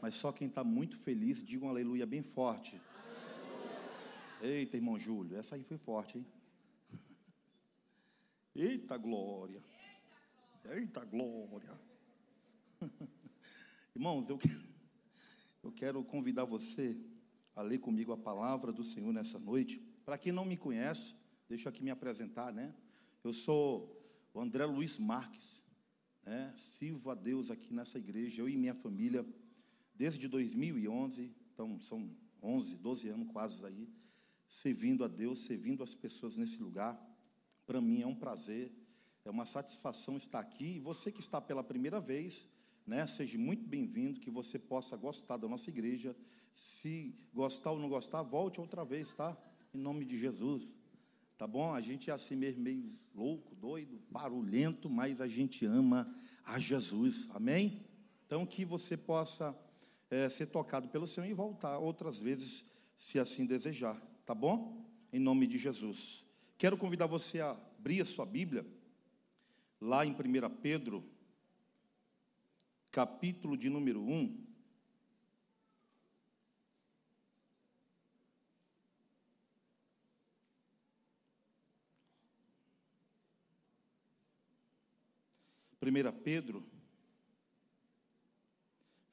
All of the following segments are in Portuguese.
Mas só quem está muito feliz, diga um aleluia bem forte. Eita, irmão Júlio, essa aí foi forte, hein? Eita glória. Eita glória. Irmãos, eu, eu quero convidar você a ler comigo a palavra do Senhor nessa noite. Para quem não me conhece, deixa eu aqui me apresentar, né? Eu sou o André Luiz Marques, né? Sirvo a Deus aqui nessa igreja, eu e minha família, desde 2011, então são 11, 12 anos quase aí, servindo a Deus, servindo as pessoas nesse lugar. Para mim é um prazer, é uma satisfação estar aqui. E você que está pela primeira vez, né, seja muito bem-vindo, que você possa gostar da nossa igreja. Se gostar ou não gostar, volte outra vez, tá? Em nome de Jesus. Tá bom? A gente é assim mesmo, meio louco, doido, barulhento, mas a gente ama a Jesus. Amém? Então, que você possa é, ser tocado pelo Senhor e voltar outras vezes, se assim desejar. Tá bom? Em nome de Jesus. Quero convidar você a abrir a sua Bíblia, lá em 1 Pedro, capítulo de número 1. Primeira Pedro,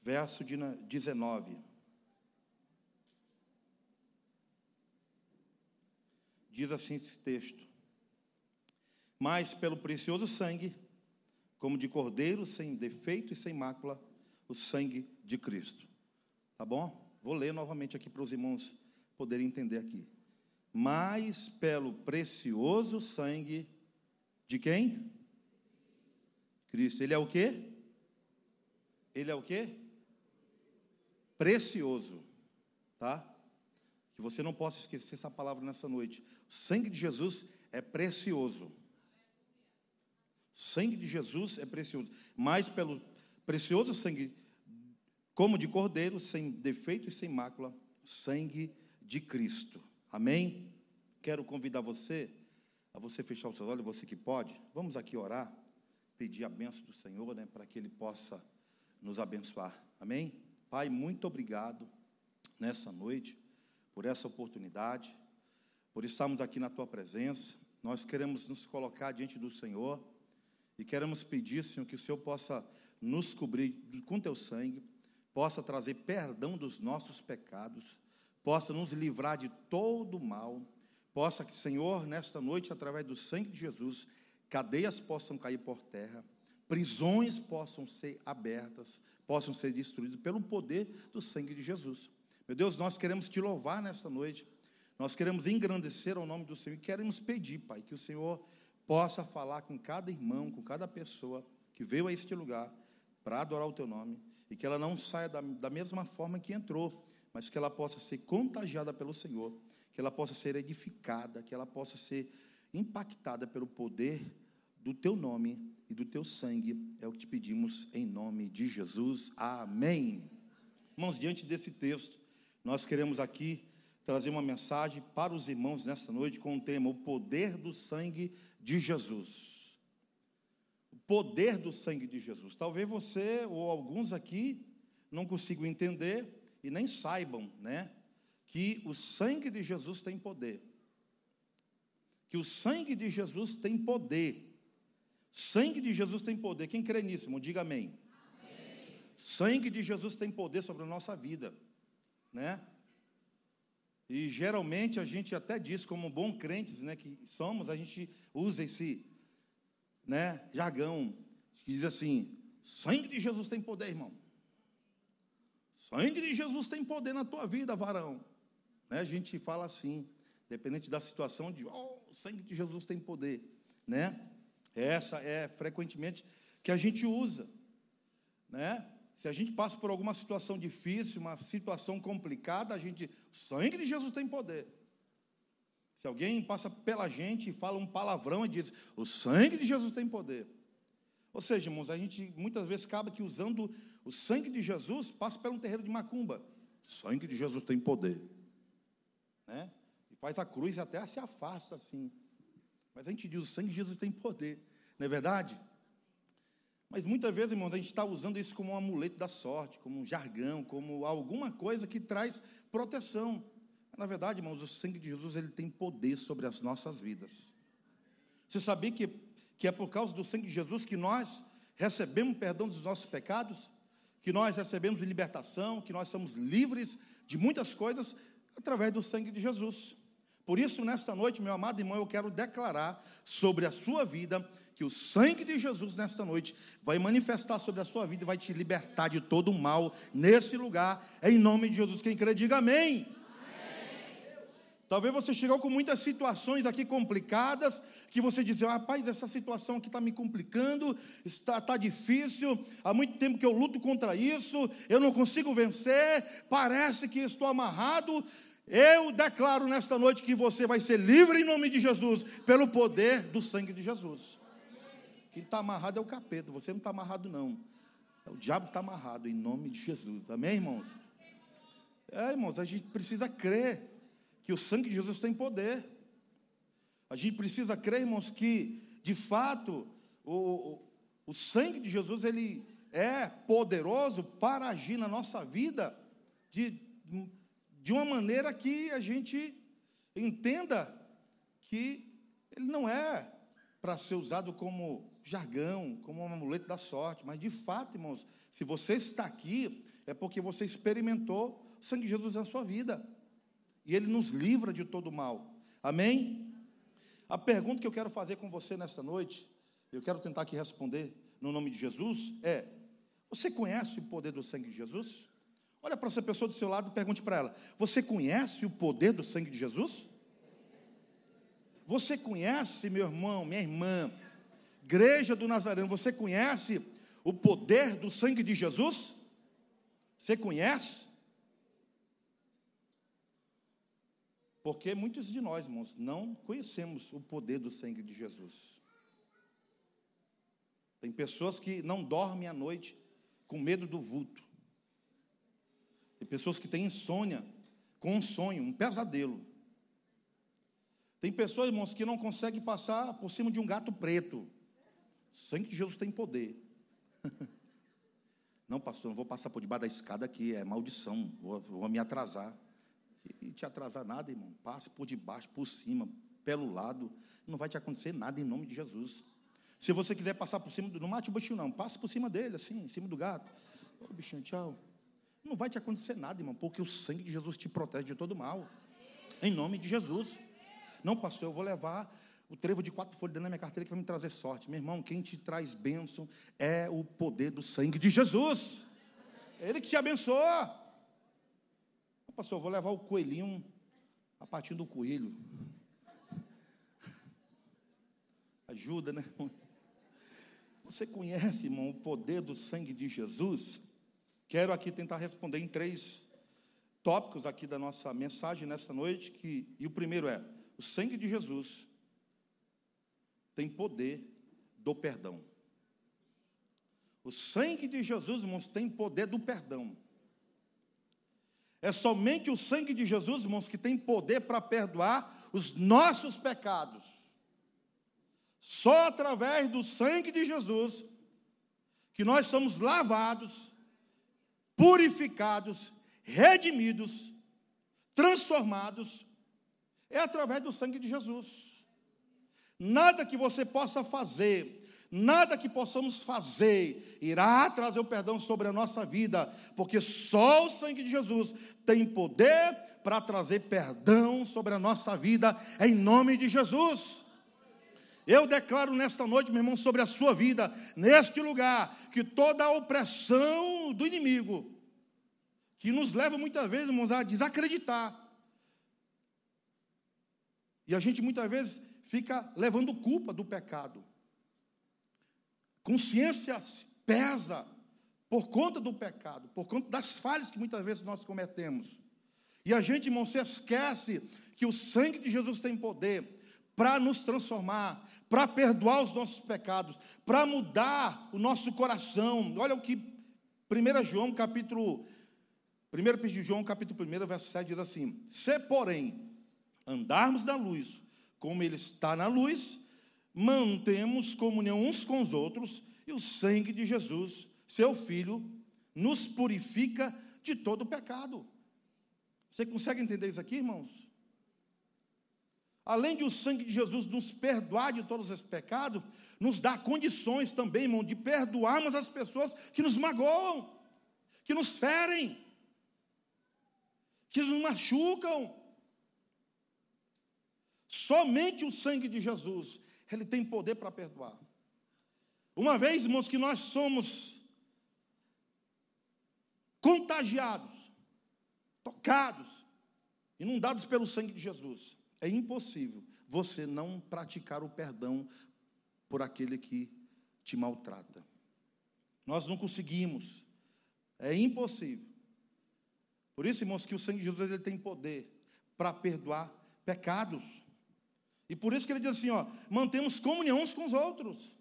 verso de 19. Diz assim esse texto: Mas pelo precioso sangue, como de cordeiro sem defeito e sem mácula, o sangue de Cristo. Tá bom? Vou ler novamente aqui para os irmãos poderem entender aqui. Mas pelo precioso sangue de quem? Cristo. Ele é o quê? Ele é o quê? Precioso, tá? Que você não possa esquecer essa palavra nessa noite. O sangue de Jesus é precioso. sangue de Jesus é precioso. Mas pelo precioso sangue, como de cordeiro, sem defeito e sem mácula, sangue de Cristo. Amém? Quero convidar você a você fechar os seus olhos, você que pode. Vamos aqui orar, pedir a benção do Senhor, né, para que Ele possa nos abençoar. Amém? Pai, muito obrigado nessa noite por essa oportunidade, por estarmos aqui na tua presença. Nós queremos nos colocar diante do Senhor e queremos pedir, Senhor, que o Senhor possa nos cobrir com teu sangue, possa trazer perdão dos nossos pecados, possa nos livrar de todo o mal, possa que, Senhor, nesta noite, através do sangue de Jesus, cadeias possam cair por terra, prisões possam ser abertas, possam ser destruídas pelo poder do sangue de Jesus. Meu Deus, nós queremos te louvar nessa noite, nós queremos engrandecer ao nome do Senhor e queremos pedir, Pai, que o Senhor possa falar com cada irmão, com cada pessoa que veio a este lugar para adorar o teu nome e que ela não saia da, da mesma forma que entrou, mas que ela possa ser contagiada pelo Senhor, que ela possa ser edificada, que ela possa ser impactada pelo poder do teu nome e do teu sangue. É o que te pedimos em nome de Jesus. Amém. Irmãos, diante desse texto, nós queremos aqui trazer uma mensagem para os irmãos nesta noite com o tema O poder do sangue de Jesus. O poder do sangue de Jesus. Talvez você ou alguns aqui não consigam entender e nem saibam, né, que o sangue de Jesus tem poder. Que o sangue de Jesus tem poder. Sangue de Jesus tem poder. Quem crê nisso, diga amém. amém. Sangue de Jesus tem poder sobre a nossa vida né? E geralmente a gente até diz, como bom crentes, né, que somos, a gente usa esse, né, jargão que diz assim: sangue de Jesus tem poder, irmão. Sangue de Jesus tem poder na tua vida, varão. Né, a gente fala assim, dependente da situação, de oh, o sangue de Jesus tem poder, né? Essa é frequentemente que a gente usa, né? Se a gente passa por alguma situação difícil, uma situação complicada, a gente, o sangue de Jesus tem poder. Se alguém passa pela gente e fala um palavrão e diz, o sangue de Jesus tem poder. Ou seja, irmãos, a gente muitas vezes acaba que usando o sangue de Jesus, passa por um terreiro de macumba. O sangue de Jesus tem poder. Né? E faz a cruz e até se afasta assim. Mas a gente diz, o sangue de Jesus tem poder. Não é verdade? Mas muitas vezes, irmãos, a gente está usando isso como um amuleto da sorte, como um jargão, como alguma coisa que traz proteção. Na verdade, irmãos, o sangue de Jesus ele tem poder sobre as nossas vidas. Você sabia que, que é por causa do sangue de Jesus que nós recebemos perdão dos nossos pecados? Que nós recebemos libertação, que nós somos livres de muitas coisas através do sangue de Jesus. Por isso, nesta noite, meu amado irmão, eu quero declarar sobre a sua vida que o sangue de Jesus nesta noite vai manifestar sobre a sua vida e vai te libertar de todo o mal nesse lugar, em nome de Jesus. Quem crê, diga amém. Talvez você chegou com muitas situações aqui complicadas, que você diz, rapaz, essa situação aqui está me complicando, está, está difícil, há muito tempo que eu luto contra isso, eu não consigo vencer, parece que estou amarrado. Eu declaro nesta noite que você vai ser livre em nome de Jesus, pelo poder do sangue de Jesus. Quem está amarrado é o capeta, você não está amarrado, não. É o diabo está amarrado, em nome de Jesus. Amém, irmãos? É, irmãos, a gente precisa crer que o sangue de Jesus tem poder. A gente precisa crer, irmãos, que de fato o, o sangue de Jesus ele é poderoso para agir na nossa vida de, de uma maneira que a gente entenda que ele não é para ser usado como jargão, como um amuleto da sorte, mas de fato, irmãos, se você está aqui, é porque você experimentou o sangue de Jesus na sua vida e ele nos livra de todo mal. Amém? A pergunta que eu quero fazer com você nesta noite, eu quero tentar aqui responder no nome de Jesus, é: você conhece o poder do sangue de Jesus? Olha para essa pessoa do seu lado e pergunte para ela: Você conhece o poder do sangue de Jesus? Você conhece, meu irmão, minha irmã, igreja do Nazareno, você conhece o poder do sangue de Jesus? Você conhece? Porque muitos de nós, irmãos, não conhecemos o poder do sangue de Jesus. Tem pessoas que não dormem à noite com medo do vulto. Tem pessoas que têm insônia com um sonho, um pesadelo. Tem pessoas, irmãos, que não conseguem passar por cima de um gato preto. O sangue de Jesus tem poder. Não, pastor, não vou passar por debaixo da escada aqui, é maldição, vou, vou me atrasar e te atrasar nada, irmão. Passe por debaixo, por cima, pelo lado. Não vai te acontecer nada em nome de Jesus. Se você quiser passar por cima, do, não mate o bichinho, não. Passe por cima dele, assim, em cima do gato. Ô, oh, bichinho, tchau. Não vai te acontecer nada, irmão, porque o sangue de Jesus te protege de todo mal. Em nome de Jesus. Não, pastor, eu vou levar o trevo de quatro folhas dentro da minha carteira que vai me trazer sorte. Meu irmão, quem te traz bênção é o poder do sangue de Jesus. É Ele que te abençoa. Pastor, eu vou levar o coelhinho a partir do coelho. Ajuda, né? Você conhece, irmão, o poder do sangue de Jesus? Quero aqui tentar responder em três tópicos aqui da nossa mensagem nessa noite, que, e o primeiro é: o sangue de Jesus tem poder do perdão. O sangue de Jesus, irmãos, tem poder do perdão. É somente o sangue de Jesus, irmãos, que tem poder para perdoar os nossos pecados. Só através do sangue de Jesus que nós somos lavados, purificados, redimidos, transformados. É através do sangue de Jesus. Nada que você possa fazer nada que possamos fazer irá trazer o perdão sobre a nossa vida, porque só o sangue de Jesus tem poder para trazer perdão sobre a nossa vida, em nome de Jesus. Eu declaro nesta noite, meu irmão, sobre a sua vida, neste lugar, que toda a opressão do inimigo, que nos leva muitas vezes, irmãos, a desacreditar, e a gente muitas vezes fica levando culpa do pecado. Consciência pesa por conta do pecado, por conta das falhas que muitas vezes nós cometemos. E a gente, irmão, se esquece que o sangue de Jesus tem poder para nos transformar, para perdoar os nossos pecados, para mudar o nosso coração. Olha o que 1 João capítulo 1 de João capítulo 1, verso 7 diz assim: Se porém andarmos na luz, como ele está na luz, mantemos comunhão uns com os outros, e o sangue de Jesus, seu Filho, nos purifica de todo pecado. Você consegue entender isso aqui, irmãos? Além de o sangue de Jesus nos perdoar de todos os pecados, nos dá condições também, irmão, de perdoarmos as pessoas que nos magoam, que nos ferem, que nos machucam. Somente o sangue de Jesus, ele tem poder para perdoar. Uma vez, irmãos, que nós somos contagiados, tocados, inundados pelo sangue de Jesus, é impossível você não praticar o perdão por aquele que te maltrata. Nós não conseguimos, é impossível. Por isso, irmãos, que o sangue de Jesus ele tem poder para perdoar pecados. E por isso que ele diz assim: ó, mantemos comunhão uns com os outros.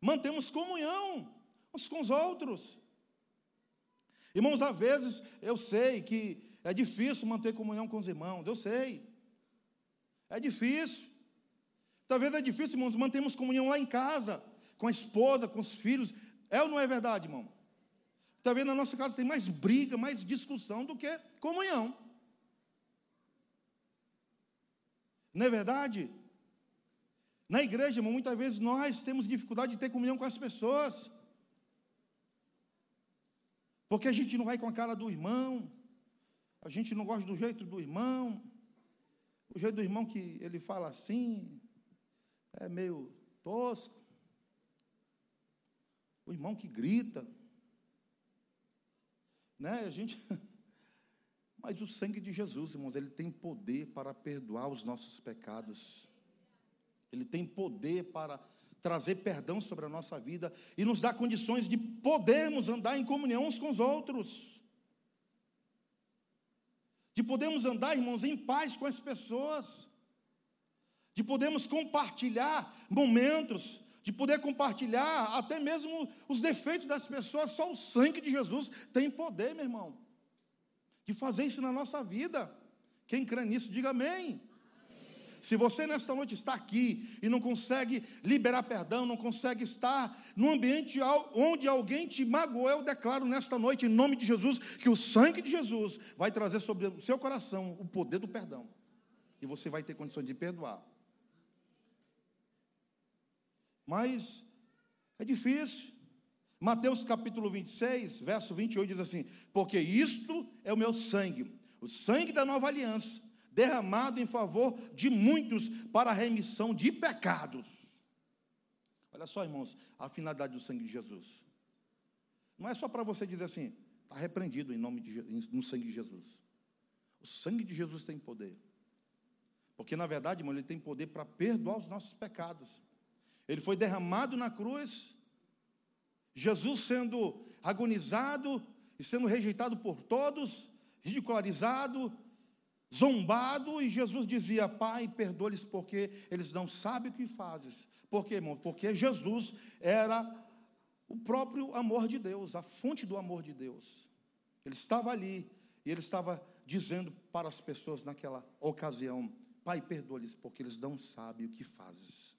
Mantemos comunhão uns com os outros. Irmãos, às vezes eu sei que é difícil manter comunhão com os irmãos, eu sei. É difícil. Talvez é difícil, irmãos, mantermos comunhão lá em casa, com a esposa, com os filhos. É ou não é verdade, irmão? Talvez na nossa casa tem mais briga, mais discussão do que comunhão. Não é verdade? Na igreja, irmão, muitas vezes nós temos dificuldade de ter comunhão com as pessoas. Porque a gente não vai com a cara do irmão, a gente não gosta do jeito do irmão, o jeito do irmão que ele fala assim, é meio tosco. O irmão que grita, né? A gente. Mas o sangue de Jesus, irmãos, ele tem poder para perdoar os nossos pecados. Ele tem poder para trazer perdão sobre a nossa vida e nos dar condições de podermos andar em comunhão uns com os outros. De podermos andar, irmãos, em paz com as pessoas. De podermos compartilhar momentos, de poder compartilhar até mesmo os defeitos das pessoas. Só o sangue de Jesus tem poder, meu irmão, de fazer isso na nossa vida. Quem crê nisso, diga amém. Se você nesta noite está aqui e não consegue liberar perdão, não consegue estar num ambiente onde alguém te magoou, eu declaro nesta noite, em nome de Jesus, que o sangue de Jesus vai trazer sobre o seu coração o poder do perdão. E você vai ter condições de perdoar. Mas é difícil. Mateus capítulo 26, verso 28 diz assim: Porque isto é o meu sangue, o sangue da nova aliança derramado em favor de muitos para a remissão de pecados. Olha só, irmãos, a finalidade do sangue de Jesus. Não é só para você dizer assim, está repreendido em nome de no sangue de Jesus. O sangue de Jesus tem poder. Porque, na verdade, irmão, ele tem poder para perdoar os nossos pecados. Ele foi derramado na cruz, Jesus sendo agonizado e sendo rejeitado por todos, ridicularizado, zombado, e Jesus dizia: Pai, perdoa-lhes porque eles não sabem o que fazes. Por quê, irmão? Porque Jesus era o próprio amor de Deus, a fonte do amor de Deus. Ele estava ali e ele estava dizendo para as pessoas naquela ocasião: Pai, perdoa-lhes porque eles não sabem o que fazes.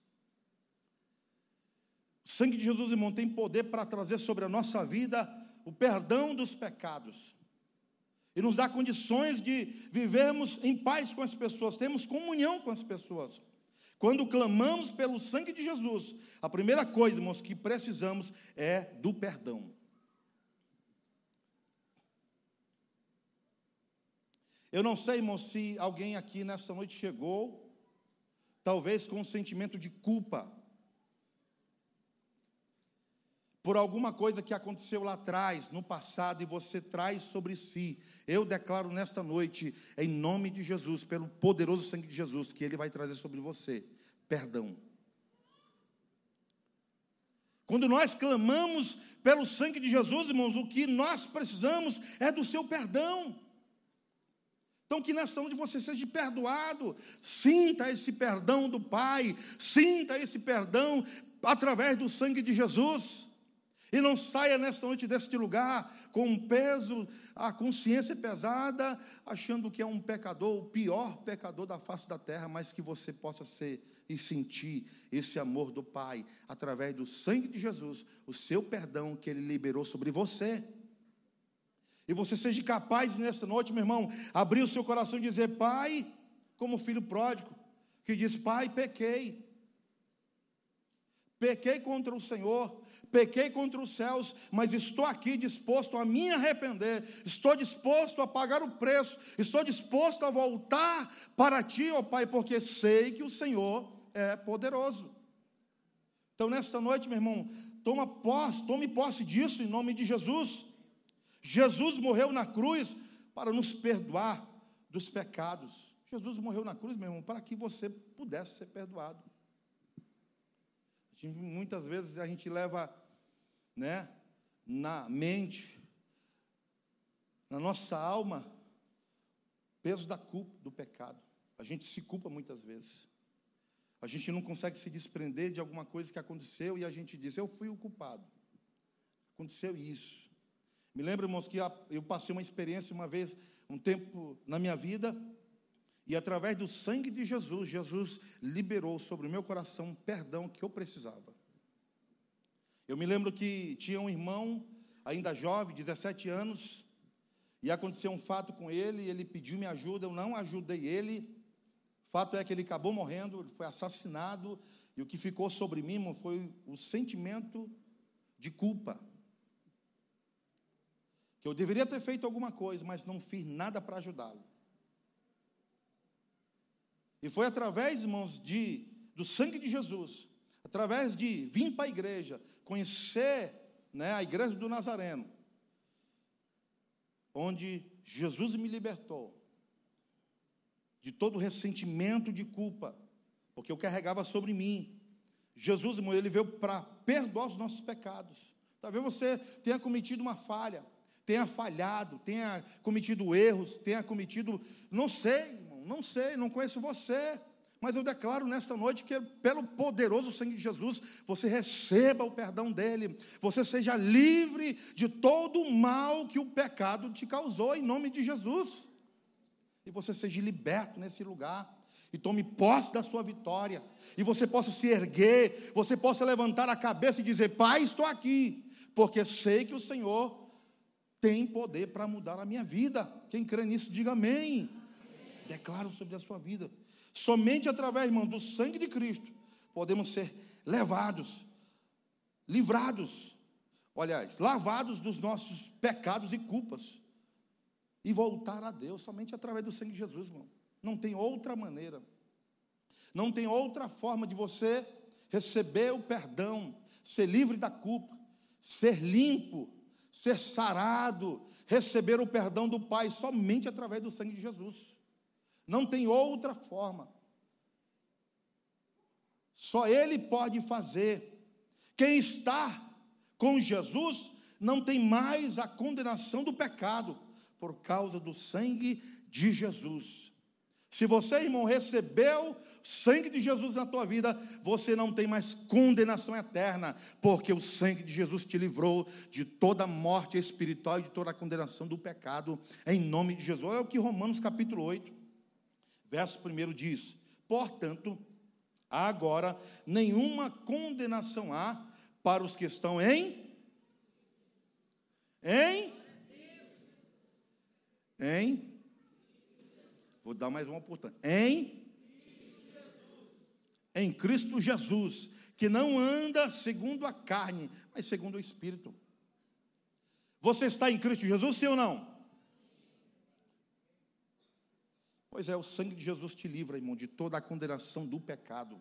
O sangue de Jesus, irmão, tem poder para trazer sobre a nossa vida o perdão dos pecados e nos dá condições de vivermos em paz com as pessoas, temos comunhão com as pessoas. Quando clamamos pelo sangue de Jesus, a primeira coisa, irmãos, que precisamos é do perdão. Eu não sei, irmão, se alguém aqui nessa noite chegou, talvez com um sentimento de culpa, por alguma coisa que aconteceu lá atrás, no passado, e você traz sobre si. Eu declaro nesta noite, em nome de Jesus, pelo poderoso sangue de Jesus, que Ele vai trazer sobre você perdão. Quando nós clamamos pelo sangue de Jesus, irmãos, o que nós precisamos é do seu perdão. Então, que nessa noite você seja perdoado, sinta esse perdão do Pai, sinta esse perdão através do sangue de Jesus. E não saia nesta noite deste lugar com um peso, a consciência pesada, achando que é um pecador, o pior pecador da face da terra, mas que você possa ser e sentir esse amor do Pai através do sangue de Jesus, o seu perdão que ele liberou sobre você. E você seja capaz nesta noite, meu irmão, abrir o seu coração e dizer: Pai, como filho pródigo, que diz: Pai, pequei. Pequei contra o Senhor, pequei contra os céus, mas estou aqui disposto a me arrepender, estou disposto a pagar o preço, estou disposto a voltar para ti, ó Pai, porque sei que o Senhor é poderoso. Então, nesta noite, meu irmão, toma posse, tome posse disso em nome de Jesus. Jesus morreu na cruz para nos perdoar dos pecados. Jesus morreu na cruz, meu irmão, para que você pudesse ser perdoado. Muitas vezes a gente leva, né, na mente, na nossa alma, peso da culpa, do pecado. A gente se culpa muitas vezes. A gente não consegue se desprender de alguma coisa que aconteceu e a gente diz: Eu fui o culpado. Aconteceu isso. Me lembro, irmãos, que eu passei uma experiência uma vez, um tempo na minha vida, e através do sangue de Jesus, Jesus liberou sobre o meu coração perdão que eu precisava. Eu me lembro que tinha um irmão, ainda jovem, 17 anos, e aconteceu um fato com ele, ele pediu minha ajuda, eu não ajudei ele. Fato é que ele acabou morrendo, ele foi assassinado, e o que ficou sobre mim foi o sentimento de culpa. Que eu deveria ter feito alguma coisa, mas não fiz nada para ajudá-lo. E foi através, irmãos, de, do sangue de Jesus, através de vir para a igreja, conhecer né, a igreja do Nazareno, onde Jesus me libertou de todo ressentimento de culpa, porque eu carregava sobre mim. Jesus, irmão, ele veio para perdoar os nossos pecados. Talvez você tenha cometido uma falha, tenha falhado, tenha cometido erros, tenha cometido, não sei, não sei, não conheço você. Mas eu declaro nesta noite que, pelo poderoso sangue de Jesus, você receba o perdão dele, você seja livre de todo o mal que o pecado te causou, em nome de Jesus. E você seja liberto nesse lugar, e tome posse da sua vitória, e você possa se erguer, você possa levantar a cabeça e dizer: Pai, estou aqui, porque sei que o Senhor tem poder para mudar a minha vida. Quem crê nisso, diga amém. Declaro sobre a sua vida. Somente através, irmão, do sangue de Cristo, podemos ser levados, livrados, aliás, lavados dos nossos pecados e culpas e voltar a Deus somente através do sangue de Jesus, irmão. Não tem outra maneira. Não tem outra forma de você receber o perdão, ser livre da culpa, ser limpo, ser sarado, receber o perdão do Pai somente através do sangue de Jesus. Não tem outra forma. Só Ele pode fazer. Quem está com Jesus não tem mais a condenação do pecado, por causa do sangue de Jesus. Se você, irmão, recebeu sangue de Jesus na tua vida, você não tem mais condenação eterna, porque o sangue de Jesus te livrou de toda morte espiritual e de toda a condenação do pecado, em nome de Jesus. Olha o que Romanos capítulo 8, Verso 1 diz: Portanto, agora nenhuma condenação há para os que estão em em em Vou dar mais uma oportunidade. Em em Cristo Jesus, que não anda segundo a carne, mas segundo o Espírito. Você está em Cristo Jesus, sim ou não? Pois é, o sangue de Jesus te livra, irmão, de toda a condenação do pecado.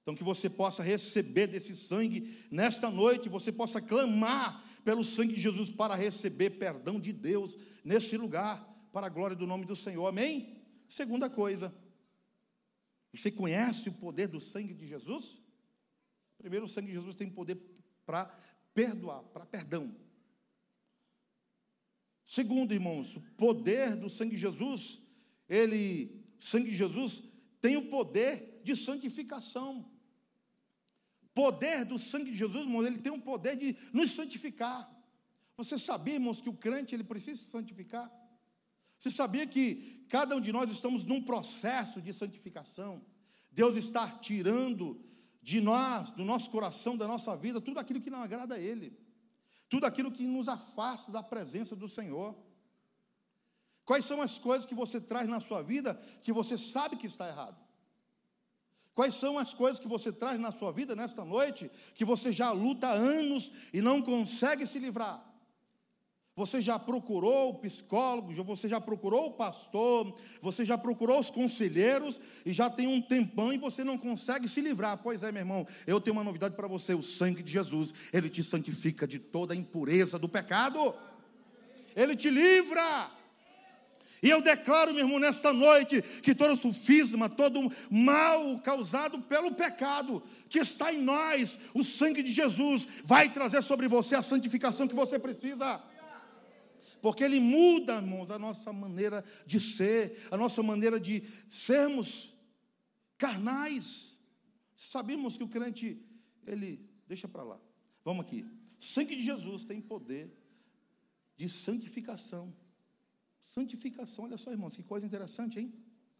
Então, que você possa receber desse sangue nesta noite, você possa clamar pelo sangue de Jesus para receber perdão de Deus nesse lugar, para a glória do nome do Senhor. Amém? Segunda coisa, você conhece o poder do sangue de Jesus? Primeiro, o sangue de Jesus tem poder para perdoar, para perdão. Segundo, irmãos, o poder do sangue de Jesus ele, sangue de Jesus, tem o poder de santificação. poder do sangue de Jesus, irmãos, ele tem um poder de nos santificar. Você sabia, irmãos, que o crente ele precisa se santificar? Você sabia que cada um de nós estamos num processo de santificação? Deus está tirando de nós, do nosso coração, da nossa vida, tudo aquilo que não agrada a Ele, tudo aquilo que nos afasta da presença do Senhor. Quais são as coisas que você traz na sua vida que você sabe que está errado? Quais são as coisas que você traz na sua vida nesta noite que você já luta há anos e não consegue se livrar? Você já procurou o psicólogo, você já procurou o pastor, você já procurou os conselheiros e já tem um tempão e você não consegue se livrar. Pois é, meu irmão, eu tenho uma novidade para você: o sangue de Jesus, ele te santifica de toda a impureza do pecado, ele te livra. E eu declaro, meu irmão, nesta noite, que todo sufisma, todo mal causado pelo pecado que está em nós, o sangue de Jesus vai trazer sobre você a santificação que você precisa. Porque ele muda, irmãos, a nossa maneira de ser, a nossa maneira de sermos carnais. Sabemos que o crente, ele, deixa para lá. Vamos aqui. sangue de Jesus tem poder de santificação. Santificação, olha só, irmãos, que coisa interessante, hein?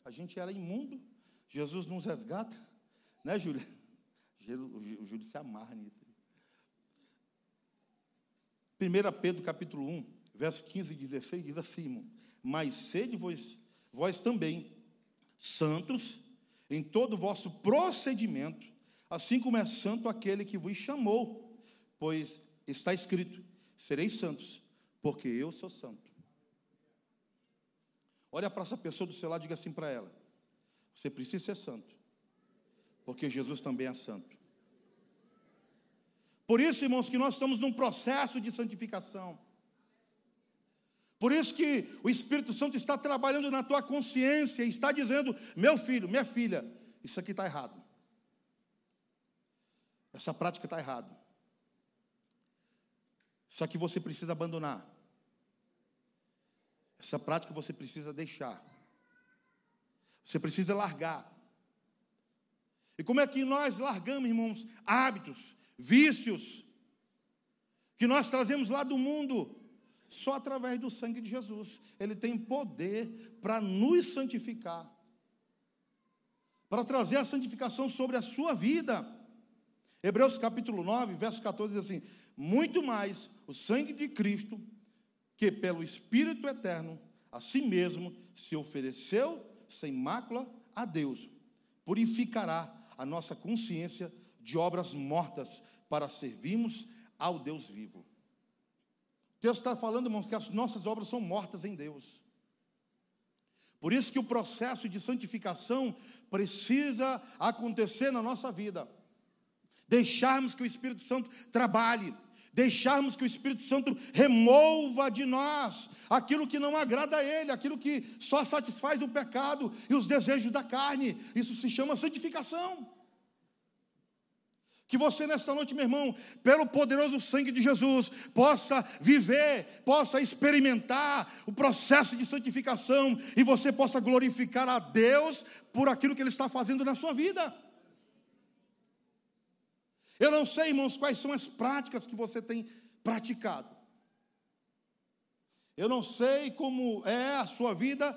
A gente era imundo, Jesus nos resgata, né, Júlia? O Júlio se amarra nisso. 1 Pedro capítulo 1, verso 15 e 16 diz assim: Mas sede vós, vós também santos em todo o vosso procedimento, assim como é santo aquele que vos chamou, pois está escrito: Sereis santos, porque eu sou santo. Olha para essa pessoa do seu lado e diga assim para ela: Você precisa ser santo, porque Jesus também é santo. Por isso, irmãos, que nós estamos num processo de santificação. Por isso que o Espírito Santo está trabalhando na tua consciência e está dizendo: Meu filho, minha filha, isso aqui está errado. Essa prática está errada. Isso aqui você precisa abandonar. Essa prática você precisa deixar. Você precisa largar. E como é que nós largamos, irmãos, hábitos, vícios, que nós trazemos lá do mundo? Só através do sangue de Jesus. Ele tem poder para nos santificar, para trazer a santificação sobre a sua vida. Hebreus capítulo 9, verso 14 diz assim: Muito mais o sangue de Cristo que pelo Espírito eterno, a si mesmo se ofereceu sem mácula a Deus, purificará a nossa consciência de obras mortas para servirmos ao Deus vivo. Deus está falando, irmãos, que as nossas obras são mortas em Deus. Por isso que o processo de santificação precisa acontecer na nossa vida. Deixarmos que o Espírito Santo trabalhe, deixarmos que o Espírito Santo remova de nós aquilo que não agrada a Ele, aquilo que só satisfaz o pecado e os desejos da carne. Isso se chama santificação. Que você nesta noite, meu irmão, pelo poderoso sangue de Jesus, possa viver, possa experimentar o processo de santificação e você possa glorificar a Deus por aquilo que Ele está fazendo na sua vida. Eu não sei, irmãos, quais são as práticas que você tem praticado. Eu não sei como é a sua vida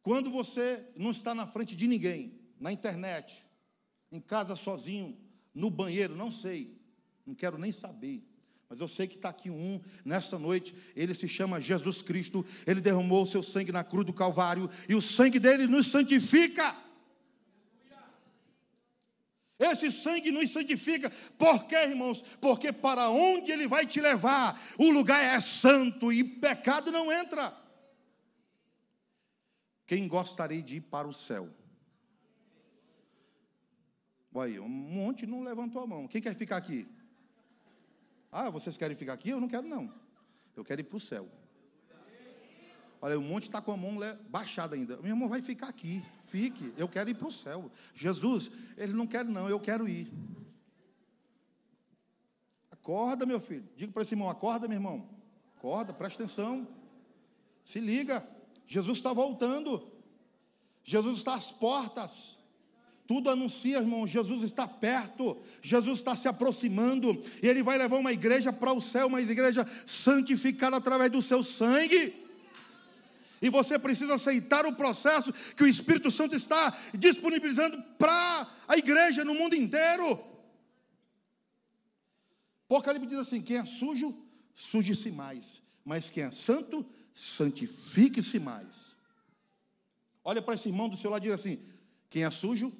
quando você não está na frente de ninguém, na internet, em casa sozinho, no banheiro, não sei, não quero nem saber. Mas eu sei que está aqui um nessa noite, ele se chama Jesus Cristo, ele derramou o seu sangue na cruz do Calvário, e o sangue dele nos santifica. Esse sangue nos santifica. Por quê, irmãos? Porque para onde ele vai te levar, o lugar é santo e pecado não entra. Quem gostaria de ir para o céu? Olha, um monte não levantou a mão. Quem quer ficar aqui? Ah, vocês querem ficar aqui? Eu não quero, não. Eu quero ir para o céu. Olha, um monte está com a mão baixada ainda. Meu irmão vai ficar aqui. Fique. Eu quero ir para o céu. Jesus, ele não quer, não. Eu quero ir. Acorda, meu filho. Diga para esse irmão: acorda, meu irmão. Acorda, presta atenção. Se liga. Jesus está voltando. Jesus está às portas. Tudo anuncia, irmão, Jesus está perto, Jesus está se aproximando, e Ele vai levar uma igreja para o céu, uma igreja santificada através do seu sangue. E você precisa aceitar o processo que o Espírito Santo está disponibilizando para a igreja no mundo inteiro. Apocalipse diz assim: quem é sujo, suje-se mais, mas quem é santo, santifique-se mais. Olha para esse irmão do seu lado e diz assim: quem é sujo,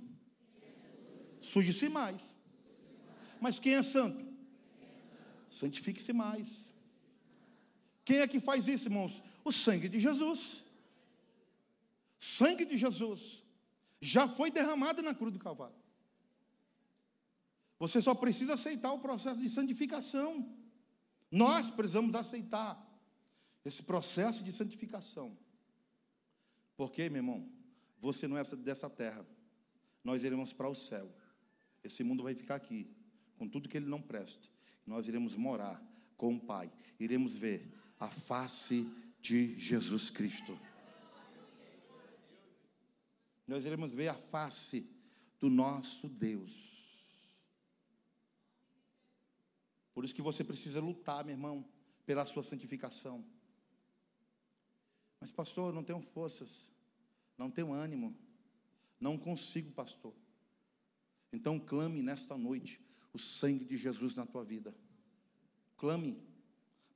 suje-se mais. Mas quem é santo? Santifique-se mais. Quem é que faz isso, irmãos? O sangue de Jesus. Sangue de Jesus já foi derramado na cruz do Calvário. Você só precisa aceitar o processo de santificação. Nós precisamos aceitar esse processo de santificação. Porque, meu irmão, você não é dessa terra. Nós iremos para o céu. Esse mundo vai ficar aqui, com tudo que ele não presta. Nós iremos morar com o Pai. Iremos ver a face de Jesus Cristo. Nós iremos ver a face do nosso Deus. Por isso que você precisa lutar, meu irmão, pela sua santificação. Mas, pastor, não tenho forças, não tenho ânimo, não consigo, pastor. Então clame nesta noite o sangue de Jesus na tua vida. Clame,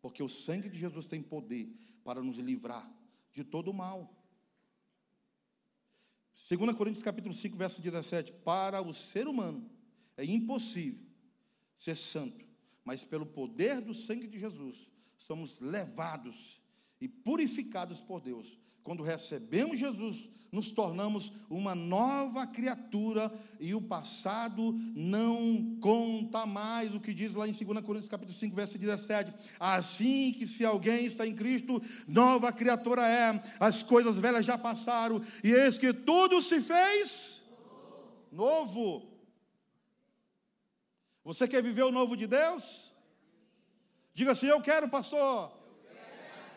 porque o sangue de Jesus tem poder para nos livrar de todo o mal. 2 Coríntios capítulo 5, verso 17, para o ser humano é impossível ser santo, mas pelo poder do sangue de Jesus somos levados e purificados por Deus quando recebemos Jesus, nos tornamos uma nova criatura e o passado não conta mais. O que diz lá em 2 Coríntios capítulo 5, verso 17. Assim que se alguém está em Cristo, nova criatura é. As coisas velhas já passaram e eis que tudo se fez novo. Você quer viver o novo de Deus? Diga assim: Eu quero, pastor.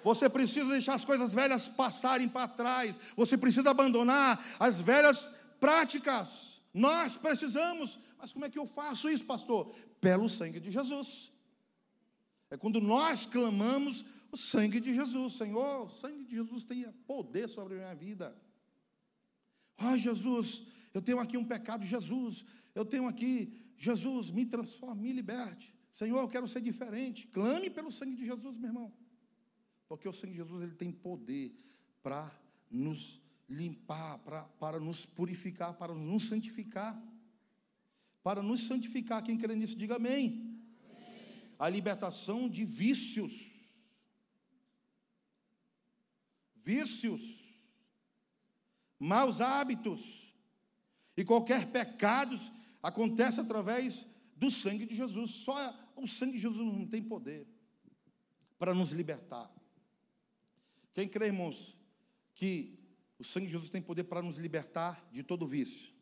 Você precisa deixar as coisas velhas passarem para trás. Você precisa abandonar as velhas práticas. Nós precisamos. Mas como é que eu faço isso, pastor? Pelo sangue de Jesus. É quando nós clamamos o sangue de Jesus. Senhor, o sangue de Jesus tem poder sobre a minha vida. Ah, oh, Jesus, eu tenho aqui um pecado, Jesus. Eu tenho aqui, Jesus, me transforme, me liberte. Senhor, eu quero ser diferente. Clame pelo sangue de Jesus, meu irmão. Porque o Senhor Jesus ele tem poder para nos limpar, para, para nos purificar, para nos santificar. Para nos santificar. Quem crê nisso, diga amém. amém. A libertação de vícios. Vícios. Maus hábitos. E qualquer pecado acontece através do sangue de Jesus. Só o sangue de Jesus não tem poder para nos libertar. Quem crê, irmãos, que o sangue de Jesus tem poder para nos libertar de todo vício?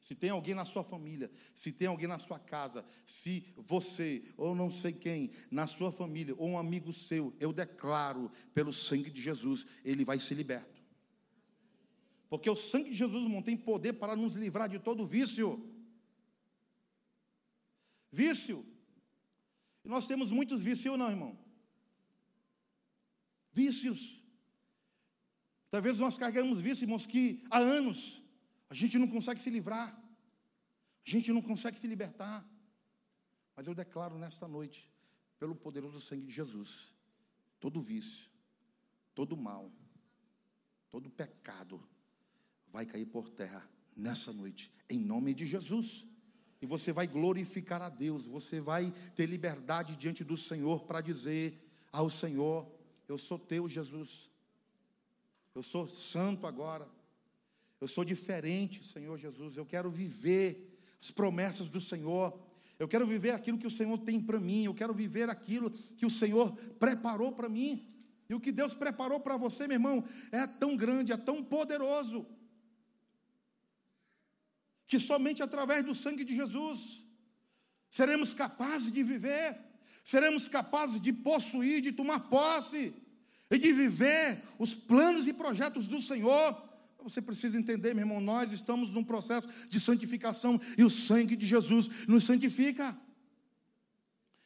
Se tem alguém na sua família, se tem alguém na sua casa, se você, ou não sei quem, na sua família, ou um amigo seu, eu declaro pelo sangue de Jesus, ele vai ser liberto. Porque o sangue de Jesus não tem poder para nos livrar de todo vício. Vício. Nós temos muitos vícios, não, irmão? Vícios. Talvez nós carregamos vícios, irmãos, que há anos a gente não consegue se livrar, a gente não consegue se libertar. Mas eu declaro nesta noite, pelo poderoso sangue de Jesus, todo vício, todo mal, todo pecado vai cair por terra nessa noite, em nome de Jesus. E você vai glorificar a Deus, você vai ter liberdade diante do Senhor para dizer ao Senhor: eu sou teu, Jesus. Eu sou santo agora. Eu sou diferente, Senhor Jesus. Eu quero viver as promessas do Senhor. Eu quero viver aquilo que o Senhor tem para mim. Eu quero viver aquilo que o Senhor preparou para mim. E o que Deus preparou para você, meu irmão, é tão grande, é tão poderoso, que somente através do sangue de Jesus seremos capazes de viver seremos capazes de possuir, de tomar posse e de viver os planos e projetos do Senhor. Você precisa entender, meu irmão, nós estamos num processo de santificação e o sangue de Jesus nos santifica.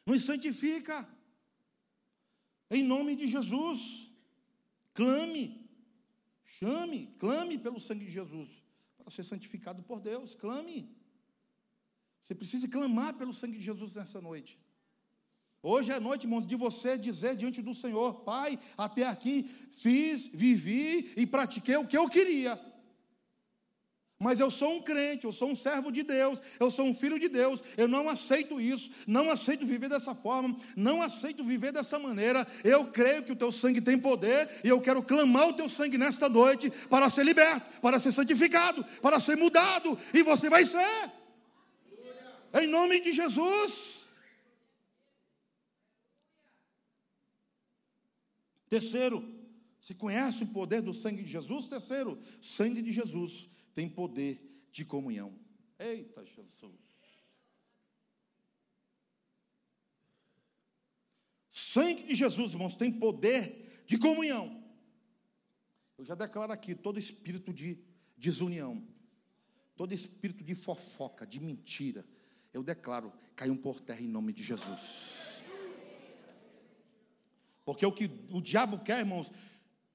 Nos santifica. Em nome de Jesus. Clame, chame, clame pelo sangue de Jesus para ser santificado por Deus. Clame. Você precisa clamar pelo sangue de Jesus nessa noite. Hoje é noite, irmãos, de você dizer diante do Senhor: Pai, até aqui fiz, vivi e pratiquei o que eu queria. Mas eu sou um crente, eu sou um servo de Deus, eu sou um filho de Deus, eu não aceito isso, não aceito viver dessa forma, não aceito viver dessa maneira. Eu creio que o teu sangue tem poder e eu quero clamar o teu sangue nesta noite para ser liberto, para ser santificado, para ser mudado, e você vai ser. Em nome de Jesus. Terceiro, se conhece o poder do sangue de Jesus? Terceiro, sangue de Jesus tem poder de comunhão. Eita Jesus. Sangue de Jesus, irmãos, tem poder de comunhão. Eu já declaro aqui todo espírito de desunião, todo espírito de fofoca, de mentira, eu declaro, caiam por terra em nome de Jesus. Porque o que o diabo quer, irmãos,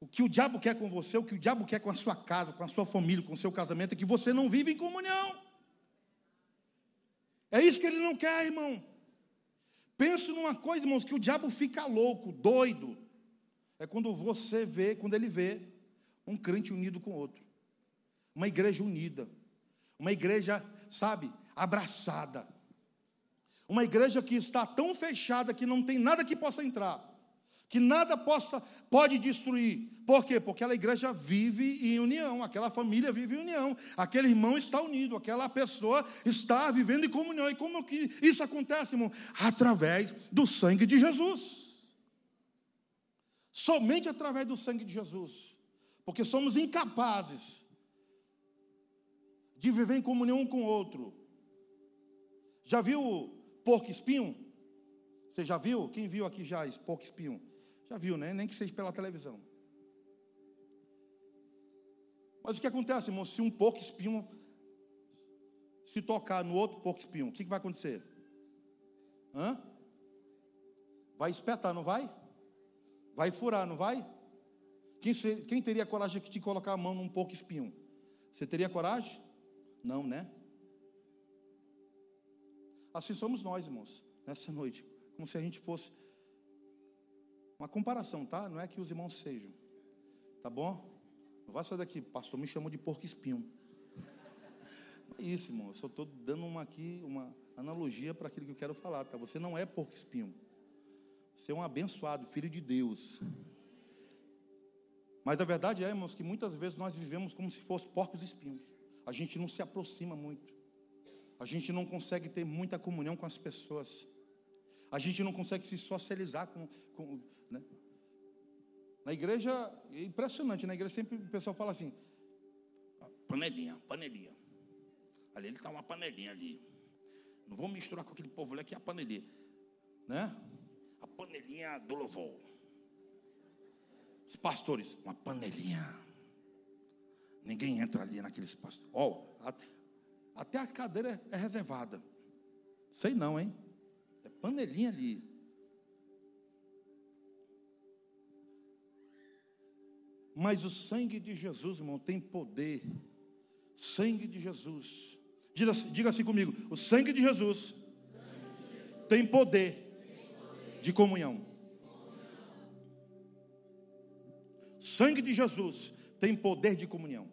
o que o diabo quer com você, o que o diabo quer com a sua casa, com a sua família, com o seu casamento, é que você não vive em comunhão. É isso que ele não quer, irmão. Pense numa coisa, irmãos, que o diabo fica louco, doido. É quando você vê, quando ele vê um crente unido com outro. Uma igreja unida. Uma igreja, sabe, abraçada. Uma igreja que está tão fechada que não tem nada que possa entrar que nada possa pode destruir. Por quê? Porque aquela igreja vive em união, aquela família vive em união, aquele irmão está unido, aquela pessoa está vivendo em comunhão. E como que isso acontece, irmão? Através do sangue de Jesus. Somente através do sangue de Jesus. Porque somos incapazes de viver em comunhão um com o outro. Já viu porco espinho? Você já viu? Quem viu aqui já porco espinho? Já viu, né? Nem que seja pela televisão. Mas o que acontece, irmão? Se um porco espinho se tocar no outro porco espinho, o que, vai acontecer? Hã? Vai espetar, não vai? Vai furar, não vai? Quem, quem teria coragem de colocar a mão num porco espinho? Você teria coragem? Não, né? Assim somos nós, irmãos, nessa noite. Como se a gente fosse uma comparação, tá? Não é que os irmãos sejam. Tá bom? Não vai sair daqui, pastor me chamou de porco espinho. É isso, irmão. Eu só estou dando uma aqui, uma analogia para aquilo que eu quero falar, tá? Você não é porco espinho. Você é um abençoado, filho de Deus. Mas a verdade é, irmãos, que muitas vezes nós vivemos como se fossem porcos espinhos. A gente não se aproxima muito. A gente não consegue ter muita comunhão com as pessoas. A gente não consegue se socializar com. com né? Na igreja, é impressionante, na igreja sempre o pessoal fala assim: ah, panelinha, panelinha. Ali ele está uma panelinha ali. Não vou misturar com aquele povo ali que é a panelinha. Né? A panelinha do louvor. Os pastores, uma panelinha. Ninguém entra ali naqueles pastores. Oh, até a cadeira é reservada. Sei não, hein? Panelinha ali. Mas o sangue de Jesus, irmão, tem poder. Sangue de Jesus. Diga, diga assim comigo: o sangue de Jesus tem poder de comunhão. Sangue de Jesus tem poder de comunhão.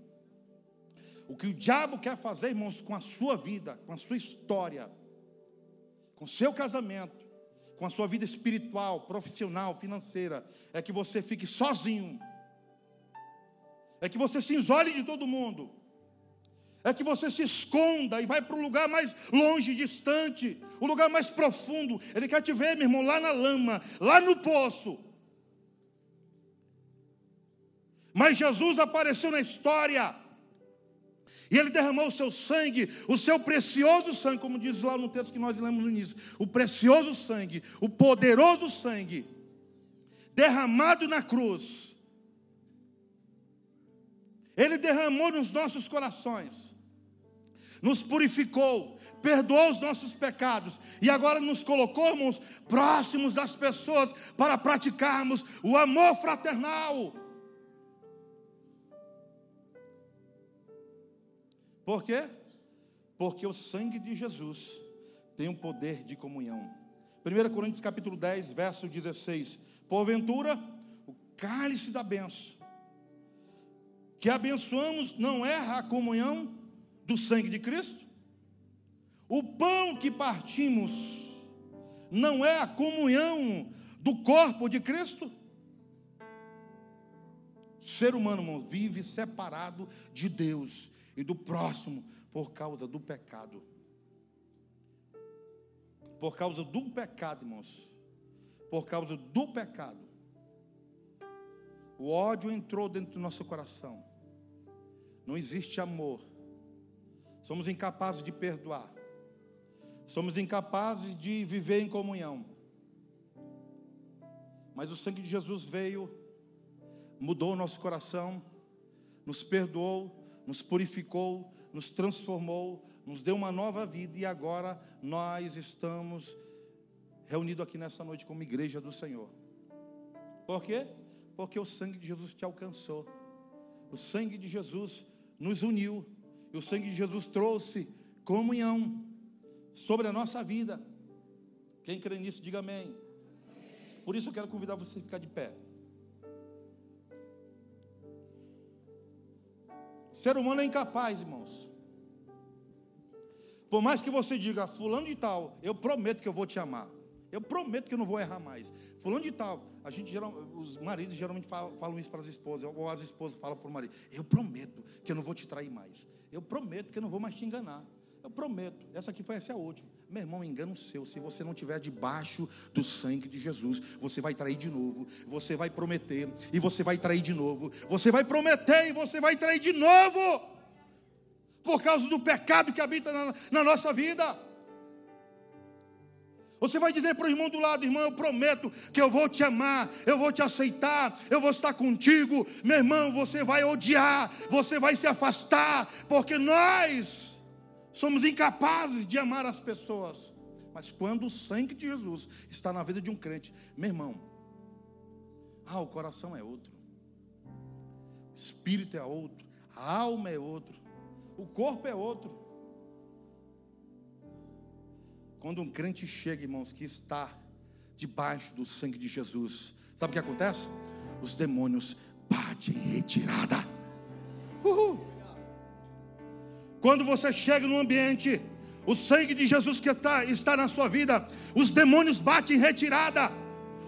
O que o diabo quer fazer, irmãos, com a sua vida, com a sua história, com seu casamento, com a sua vida espiritual, profissional, financeira, é que você fique sozinho. É que você se isole de todo mundo. É que você se esconda e vai para um lugar mais longe, distante, o um lugar mais profundo. Ele quer te ver, meu irmão, lá na lama, lá no poço. Mas Jesus apareceu na história e ele derramou o seu sangue, o seu precioso sangue, como diz lá no texto que nós lemos no início: o precioso sangue, o poderoso sangue, derramado na cruz. Ele derramou nos nossos corações, nos purificou, perdoou os nossos pecados e agora nos colocou, próximos das pessoas para praticarmos o amor fraternal. Por quê? Porque o sangue de Jesus tem um poder de comunhão. 1 Coríntios capítulo 10, verso 16. Porventura, o cálice da benção que abençoamos não é a comunhão do sangue de Cristo? O pão que partimos não é a comunhão do corpo de Cristo? O ser humano irmão, vive separado de Deus e do próximo por causa do pecado. Por causa do pecado, irmãos. Por causa do pecado. O ódio entrou dentro do nosso coração. Não existe amor. Somos incapazes de perdoar. Somos incapazes de viver em comunhão. Mas o sangue de Jesus veio, mudou o nosso coração, nos perdoou, nos purificou, nos transformou, nos deu uma nova vida e agora nós estamos reunidos aqui nessa noite como igreja do Senhor. Por quê? Porque o sangue de Jesus te alcançou. O sangue de Jesus nos uniu. E o sangue de Jesus trouxe comunhão sobre a nossa vida. Quem crê nisso, diga amém. Por isso eu quero convidar você a ficar de pé. O ser humano é incapaz, irmãos. Por mais que você diga, fulano de tal, eu prometo que eu vou te amar. Eu prometo que eu não vou errar mais. Fulano de tal, a gente geral, os maridos geralmente falam, falam isso para as esposas, ou as esposas falam para o marido: Eu prometo que eu não vou te trair mais. Eu prometo que eu não vou mais te enganar. Eu prometo. Essa aqui foi essa a última. Meu irmão, engano seu. Se você não tiver debaixo do sangue de Jesus, você vai trair de novo. Você vai prometer e você vai trair de novo. Você vai prometer e você vai trair de novo. Por causa do pecado que habita na, na nossa vida. Você vai dizer para o irmão do lado, irmão, eu prometo que eu vou te amar, eu vou te aceitar, eu vou estar contigo. Meu irmão, você vai odiar, você vai se afastar, porque nós somos incapazes de amar as pessoas. Mas quando o sangue de Jesus está na vida de um crente, meu irmão, ah, o coração é outro, o espírito é outro, a alma é outro, o corpo é outro. Quando um crente chega, irmãos, que está debaixo do sangue de Jesus, sabe o que acontece? Os demônios batem em retirada. Uhul. Quando você chega num ambiente, o sangue de Jesus que está, está na sua vida, os demônios batem em retirada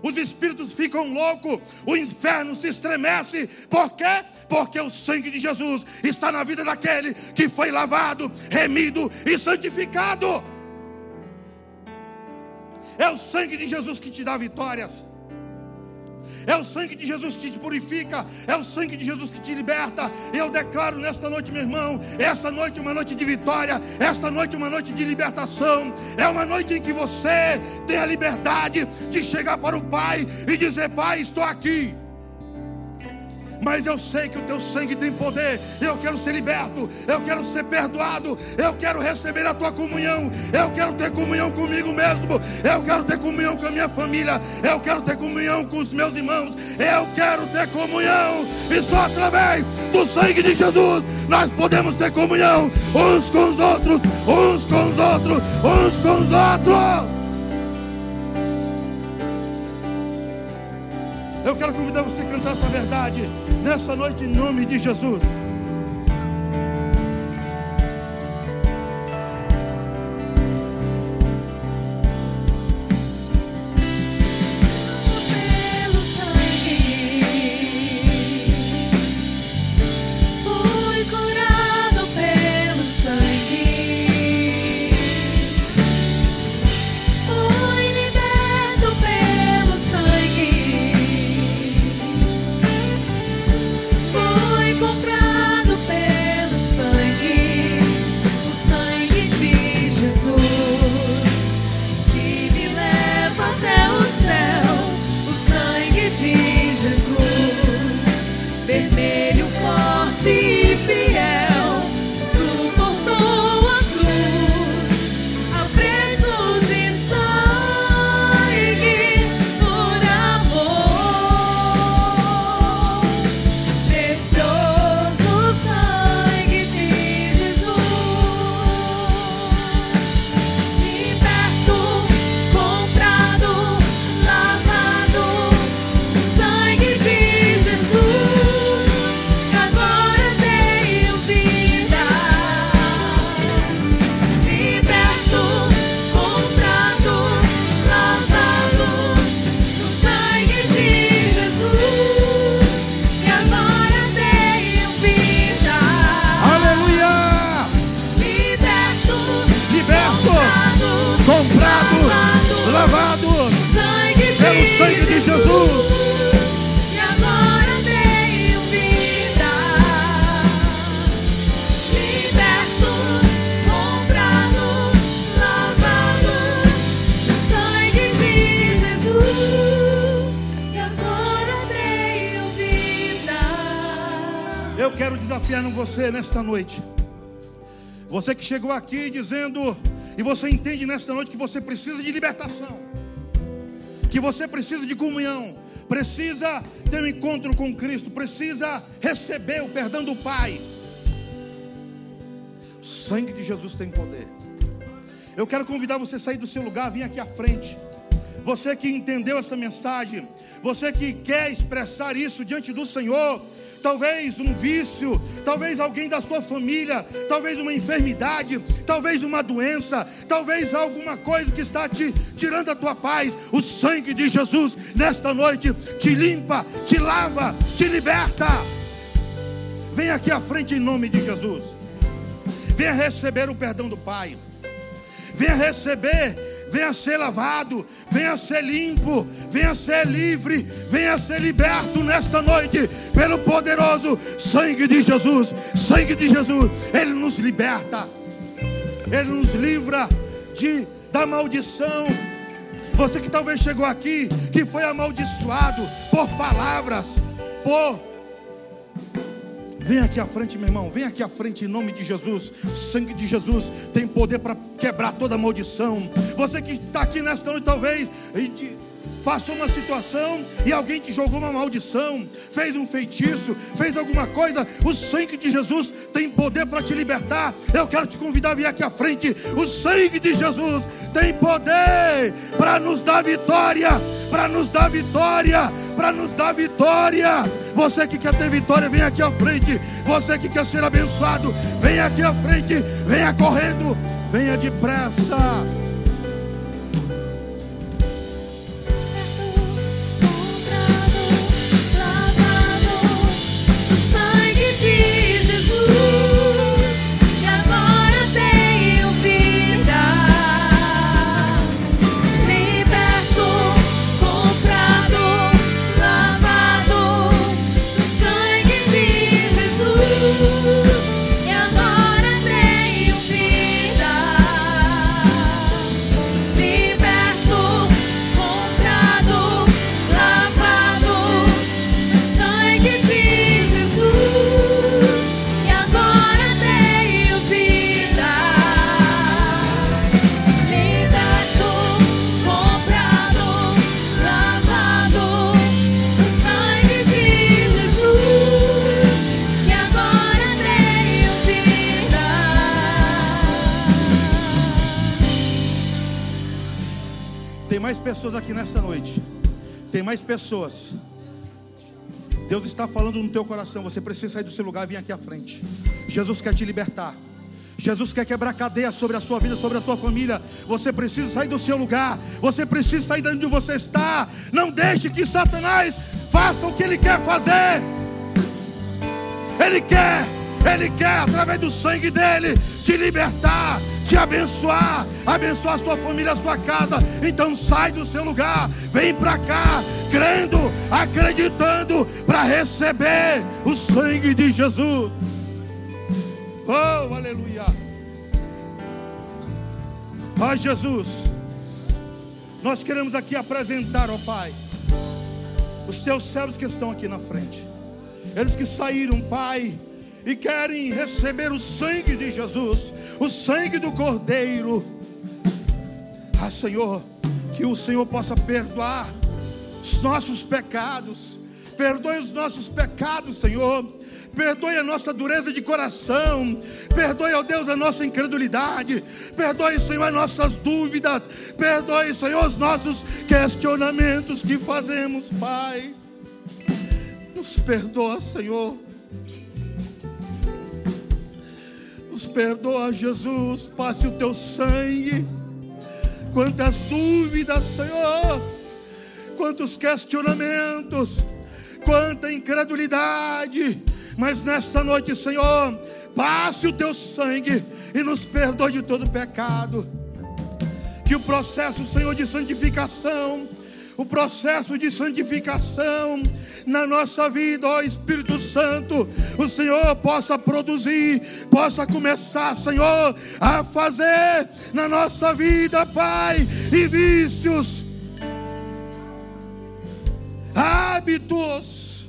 os espíritos ficam loucos, o inferno se estremece. Por quê? Porque o sangue de Jesus está na vida daquele que foi lavado, remido e santificado. É o sangue de Jesus que te dá vitórias. É o sangue de Jesus que te purifica. É o sangue de Jesus que te liberta. Eu declaro nesta noite, meu irmão, esta noite é uma noite de vitória. Esta noite é uma noite de libertação. É uma noite em que você tem a liberdade de chegar para o Pai e dizer: Pai, estou aqui mas eu sei que o teu sangue tem poder. Eu quero ser liberto, eu quero ser perdoado, eu quero receber a tua comunhão, eu quero ter comunhão comigo mesmo, eu quero ter comunhão com a minha família, eu quero ter comunhão com os meus irmãos, eu quero ter comunhão. E só através do sangue de Jesus. Nós podemos ter comunhão uns com os outros, uns com os outros, uns com os outros. Eu quero convidar você a cantar essa verdade nessa noite em nome de Jesus. Você nesta noite. Você que chegou aqui dizendo, e você entende nesta noite que você precisa de libertação, que você precisa de comunhão, precisa ter um encontro com Cristo, precisa receber o perdão do Pai. O sangue de Jesus tem poder. Eu quero convidar você a sair do seu lugar, vir aqui à frente. Você que entendeu essa mensagem, você que quer expressar isso diante do Senhor, talvez um vício, talvez alguém da sua família, talvez uma enfermidade, talvez uma doença, talvez alguma coisa que está te tirando a tua paz. O sangue de Jesus nesta noite te limpa, te lava, te liberta. Vem aqui à frente em nome de Jesus. Venha receber o perdão do Pai. Venha receber, venha ser lavado, venha ser limpo, venha ser livre, venha ser liberto nesta noite pelo poderoso sangue de Jesus. Sangue de Jesus, ele nos liberta. Ele nos livra de da maldição. Você que talvez chegou aqui, que foi amaldiçoado por palavras, por Vem aqui à frente, meu irmão. Vem aqui à frente em nome de Jesus. O sangue de Jesus tem poder para quebrar toda maldição. Você que está aqui nesta noite, talvez, e de- passou uma situação e alguém te jogou uma maldição, fez um feitiço, fez alguma coisa. O sangue de Jesus tem poder para te libertar. Eu quero te convidar a vir aqui à frente. O sangue de Jesus tem poder para nos dar vitória, para nos dar vitória, para nos dar vitória. Você que quer ter vitória, vem aqui à frente. Você que quer ser abençoado, vem aqui à frente. Venha correndo, venha depressa. Pessoas aqui nesta noite. Tem mais pessoas. Deus está falando no teu coração. Você precisa sair do seu lugar e vir aqui à frente. Jesus quer te libertar. Jesus quer quebrar cadeia sobre a sua vida, sobre a sua família. Você precisa sair do seu lugar. Você precisa sair de onde você está. Não deixe que Satanás faça o que ele quer fazer. Ele quer, Ele quer, através do sangue dele, te libertar, te abençoar, abençoar a sua família, a sua casa. Então sai do seu lugar, vem para cá, crendo, acreditando, para receber o sangue de Jesus. Oh, aleluia. Ó Jesus, nós queremos aqui apresentar, ó Pai, os teus servos que estão aqui na frente. Eles que saíram, Pai, e querem receber o sangue de Jesus, o sangue do Cordeiro. Ah, Senhor, que o Senhor possa perdoar os nossos pecados. Perdoe os nossos pecados, Senhor. Perdoe a nossa dureza de coração. Perdoe, ó Deus, a nossa incredulidade. Perdoe, Senhor, as nossas dúvidas. Perdoe, Senhor, os nossos questionamentos que fazemos, Pai. Nos perdoa, Senhor. Nos perdoa, Jesus. Passe o teu sangue. Quantas dúvidas, Senhor. Quantos questionamentos. Quanta incredulidade. Mas nessa noite, Senhor, passe o teu sangue e nos perdoe de todo pecado. Que o processo, Senhor, de santificação o processo de santificação na nossa vida, ó Espírito Santo, o Senhor possa produzir, possa começar, Senhor, a fazer na nossa vida, Pai, e vícios, hábitos,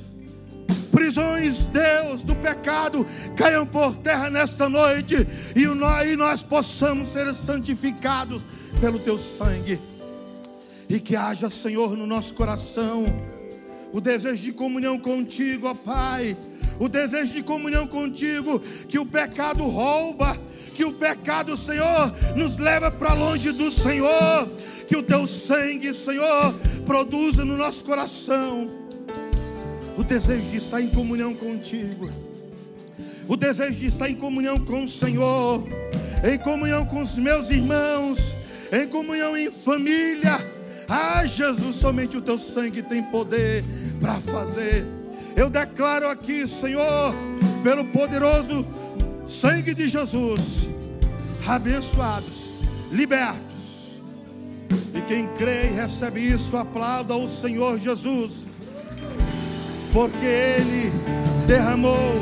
prisões, Deus, do pecado, caiam por terra nesta noite e nós, e nós possamos ser santificados pelo Teu sangue. E que haja, Senhor, no nosso coração o desejo de comunhão contigo, ó Pai. O desejo de comunhão contigo, que o pecado rouba, que o pecado, Senhor, nos leva para longe do Senhor, que o teu sangue, Senhor, produza no nosso coração o desejo de estar em comunhão contigo, o desejo de estar em comunhão com o Senhor, em comunhão com os meus irmãos, em comunhão em família. Ah, Jesus, somente o teu sangue tem poder para fazer. Eu declaro aqui, Senhor, pelo poderoso sangue de Jesus, abençoados, libertos. E quem crê e recebe isso, aplauda o Senhor Jesus, porque Ele derramou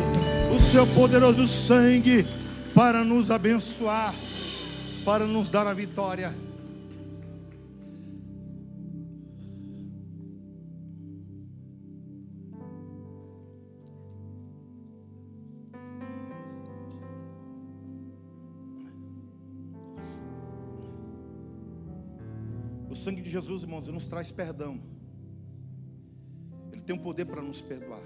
o seu poderoso sangue para nos abençoar, para nos dar a vitória. Sangue de Jesus, irmãos, nos traz perdão. Ele tem um poder para nos perdoar.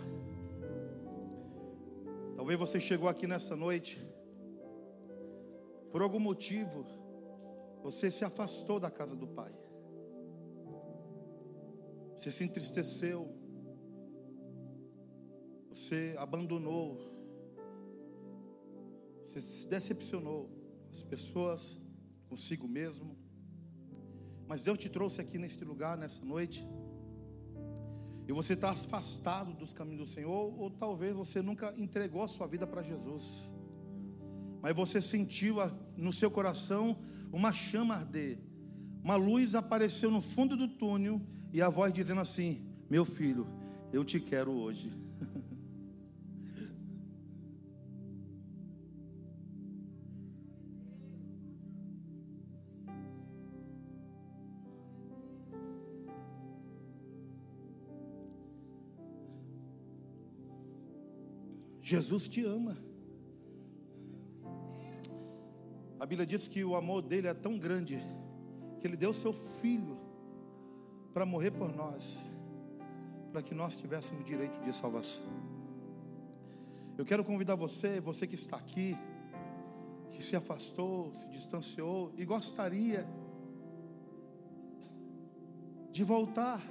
Talvez você chegou aqui nessa noite, por algum motivo, você se afastou da casa do Pai. Você se entristeceu. Você abandonou. Você se decepcionou com as pessoas, consigo mesmo. Mas Deus te trouxe aqui neste lugar, nessa noite. E você está afastado dos caminhos do Senhor, ou talvez você nunca entregou a sua vida para Jesus. Mas você sentiu no seu coração uma chama arder. Uma luz apareceu no fundo do túnel e a voz dizendo assim: Meu filho, eu te quero hoje. Jesus te ama. A Bíblia diz que o amor dele é tão grande que ele deu seu filho para morrer por nós, para que nós tivéssemos direito de salvação. Eu quero convidar você, você que está aqui, que se afastou, se distanciou e gostaria de voltar.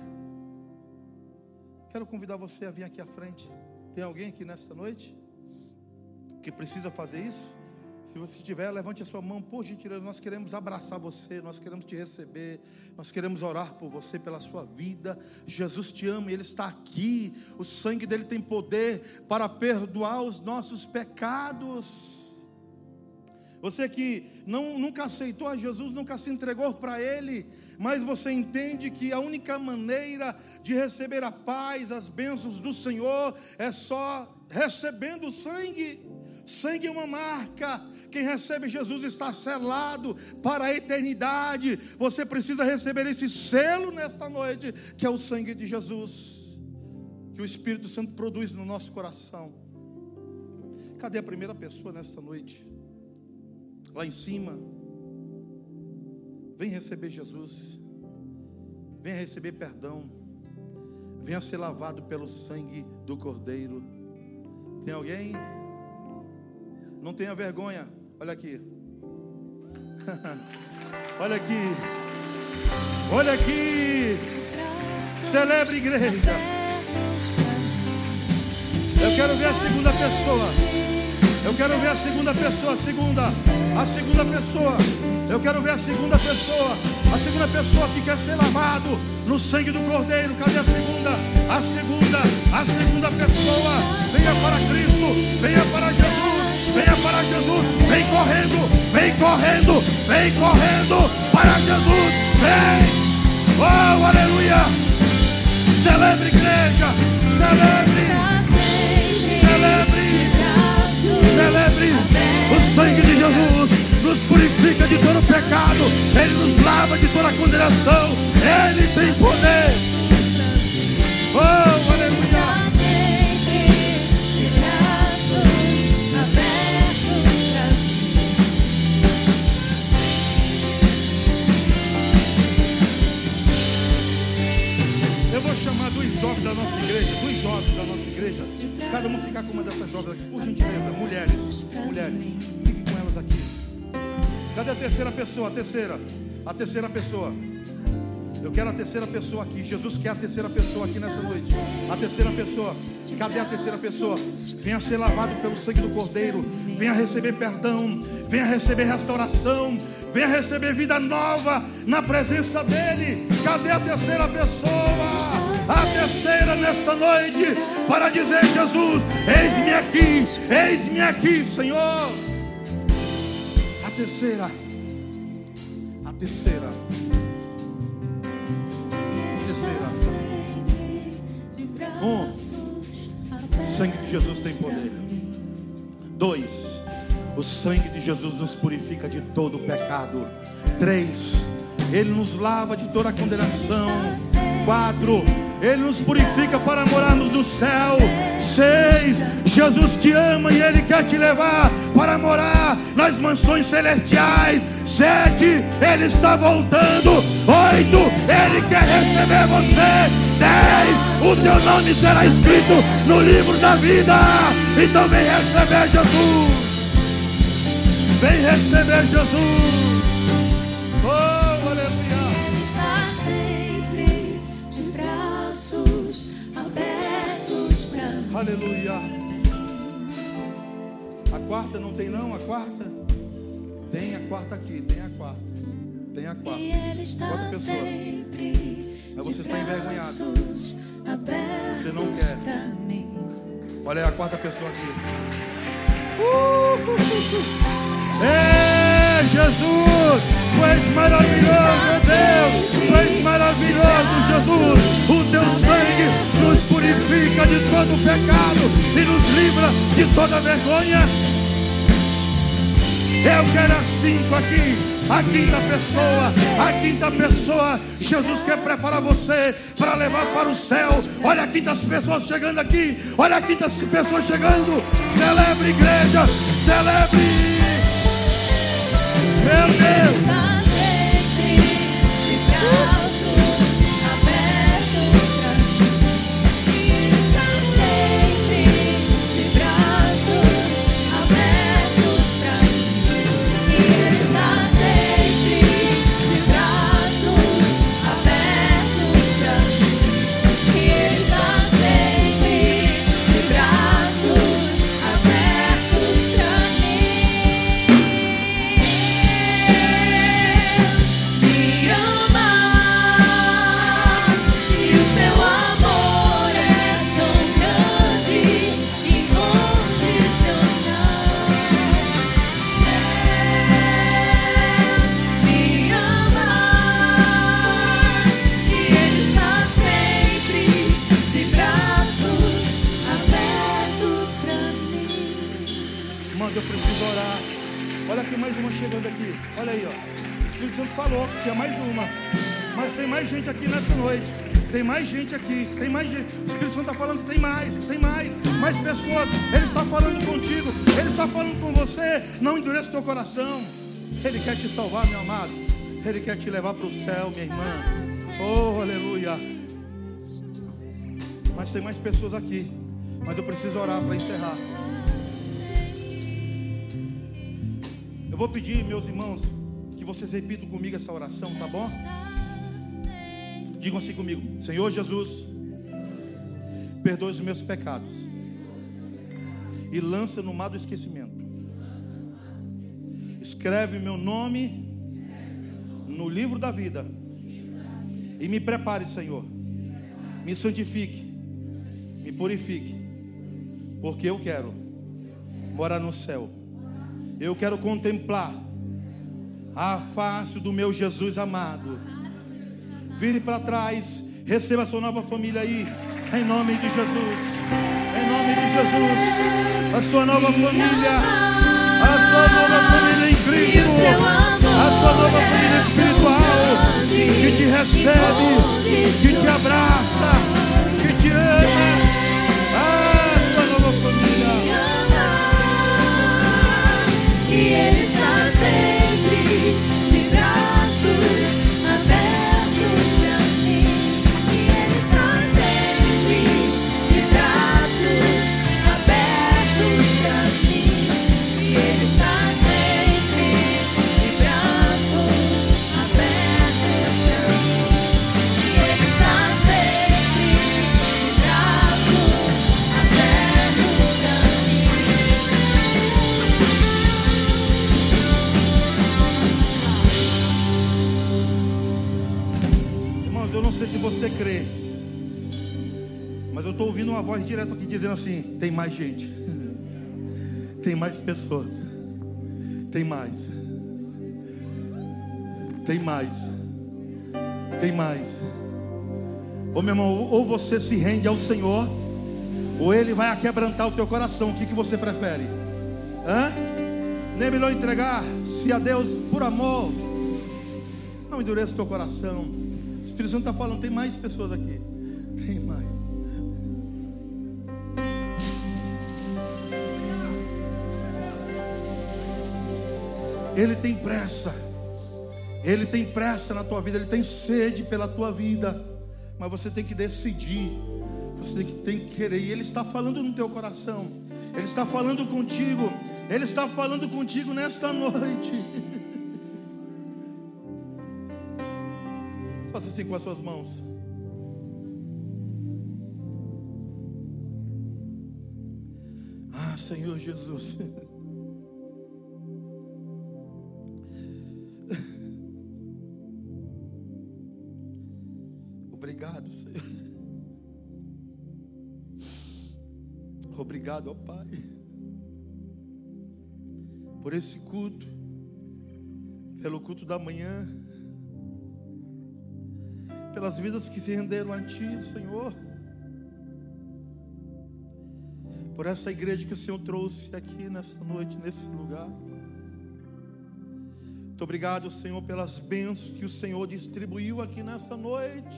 Quero convidar você a vir aqui à frente. Tem alguém aqui nesta noite que precisa fazer isso? Se você tiver, levante a sua mão, por gentileza. Nós queremos abraçar você, nós queremos te receber, nós queremos orar por você, pela sua vida. Jesus te ama, Ele está aqui. O sangue dele tem poder para perdoar os nossos pecados. Você que não, nunca aceitou a Jesus, nunca se entregou para Ele, mas você entende que a única maneira de receber a paz, as bênçãos do Senhor, é só recebendo o sangue. Sangue é uma marca. Quem recebe Jesus está selado para a eternidade. Você precisa receber esse selo nesta noite, que é o sangue de Jesus, que o Espírito Santo produz no nosso coração. Cadê a primeira pessoa nesta noite? Lá em cima. Vem receber Jesus. Venha receber perdão. Venha ser lavado pelo sangue do Cordeiro. Tem alguém? Não tenha vergonha. Olha aqui. Olha aqui. Olha aqui. Celebre igreja. Eu quero ver a segunda pessoa. Eu quero ver a segunda pessoa, a segunda, a segunda pessoa. Eu quero ver a segunda pessoa, a segunda pessoa que quer ser lavado no sangue do Cordeiro. Cadê a segunda? A segunda, a segunda pessoa. Venha para Cristo, venha para Jesus, venha para Jesus. Vem correndo, vem correndo, vem correndo para Jesus. Vem! Oh, aleluia! Celebre, igreja. Celebre. Celebre. O sangue de Jesus nos purifica de todo pecado. Ele nos lava de toda condenação. Ele tem poder. Oh, Cada um ficar com uma dessas jovens aqui, por gentileza. Mulheres, mulheres, fiquem com elas aqui. Cadê a terceira pessoa? A terceira, a terceira pessoa. Eu quero a terceira pessoa aqui. Jesus quer a terceira pessoa aqui nessa noite. A terceira pessoa. Cadê a terceira pessoa? Venha ser lavado pelo sangue do Cordeiro. Venha receber perdão. Venha receber restauração. Venha receber vida nova na presença dEle. Cadê a terceira pessoa? A terceira nesta noite. Para dizer: Jesus, eis-me aqui. Eis-me aqui, Senhor. A terceira. A terceira. Sempre de braços O sangue de Jesus tem poder. Dois, o sangue de Jesus nos purifica de todo o pecado. Três, ele nos lava de toda a condenação. Quatro, ele nos purifica para morarmos no céu. Seis, Jesus te ama e ele quer te levar para morar nas mansões celestiais. Sete, ele está voltando. Oito, ele quer receber você. Dez, o teu nome será escrito no livro da vida. Então vem receber Jesus. Vem receber Jesus. Aleluia. A quarta não tem não? A quarta? Tem a quarta aqui, tem a quarta. Tem a quarta. Outra pessoa. Mas você está envergonhado. Você não quer. Olha aí a quarta pessoa aqui. Uh, uh, uh, uh. É Jesus! Tu és maravilhoso, Deus! Tu és maravilhoso, Jesus! O teu sangue nos purifica de todo pecado e nos livra de toda vergonha. Eu quero as cinco aqui. A quinta pessoa, a quinta pessoa, Jesus quer preparar você para levar para o céu. Olha a quintas pessoas chegando aqui, olha a quintas pessoas chegando. Celebre, igreja, celebre. Meu Deus, preciso orar para encerrar. Eu vou pedir, meus irmãos, que vocês repitam comigo essa oração, tá bom? Digam assim comigo: Senhor Jesus, perdoe os meus pecados e lança no mar do esquecimento. Escreve meu nome no livro da vida e me prepare, Senhor. Me santifique, me purifique, porque eu quero morar no céu. Eu quero contemplar a face do meu Jesus amado. Vire para trás Receba a sua nova família aí, em nome de Jesus. Em nome de Jesus. A sua nova família. A sua nova família em Cristo. A sua nova família espiritual. Que te recebe, que te abraça, você crê, mas eu estou ouvindo uma voz direto aqui dizendo assim: tem mais gente, tem mais pessoas, tem mais, tem mais, tem mais. Ô meu irmão, ou você se rende ao Senhor, ou Ele vai aquebrantar o teu coração. O que, que você prefere? Hã? Nem melhor entregar, se a Deus por amor, não endureça o teu coração. Espírito Santo está falando, tem mais pessoas aqui. Tem mais. Ele tem pressa. Ele tem pressa na tua vida, ele tem sede pela tua vida. Mas você tem que decidir. Você tem que querer. E ele está falando no teu coração. Ele está falando contigo. Ele está falando contigo nesta noite. Assim com as suas mãos. Ah, Senhor Jesus. Obrigado, Senhor. Obrigado, ó Pai, por esse culto, pelo culto da manhã pelas vidas que se renderam a Ti, Senhor. Por essa igreja que o Senhor trouxe aqui nessa noite, nesse lugar. Muito obrigado, Senhor, pelas bênçãos que o Senhor distribuiu aqui nessa noite.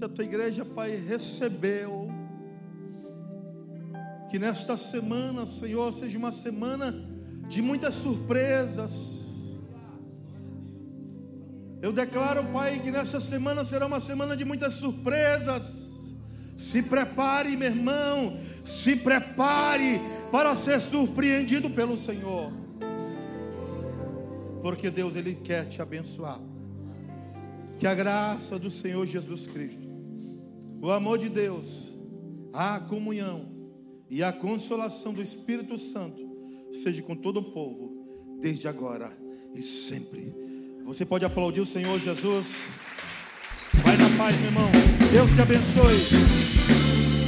E a tua igreja, Pai, recebeu. Que nesta semana, Senhor, seja uma semana de muitas surpresas. Eu declaro, Pai, que nessa semana será uma semana de muitas surpresas. Se prepare, meu irmão, se prepare para ser surpreendido pelo Senhor. Porque Deus ele quer te abençoar. Que a graça do Senhor Jesus Cristo, o amor de Deus, a comunhão e a consolação do Espírito Santo seja com todo o povo, desde agora e sempre. Você pode aplaudir o Senhor Jesus. Vai na paz, meu irmão. Deus te abençoe.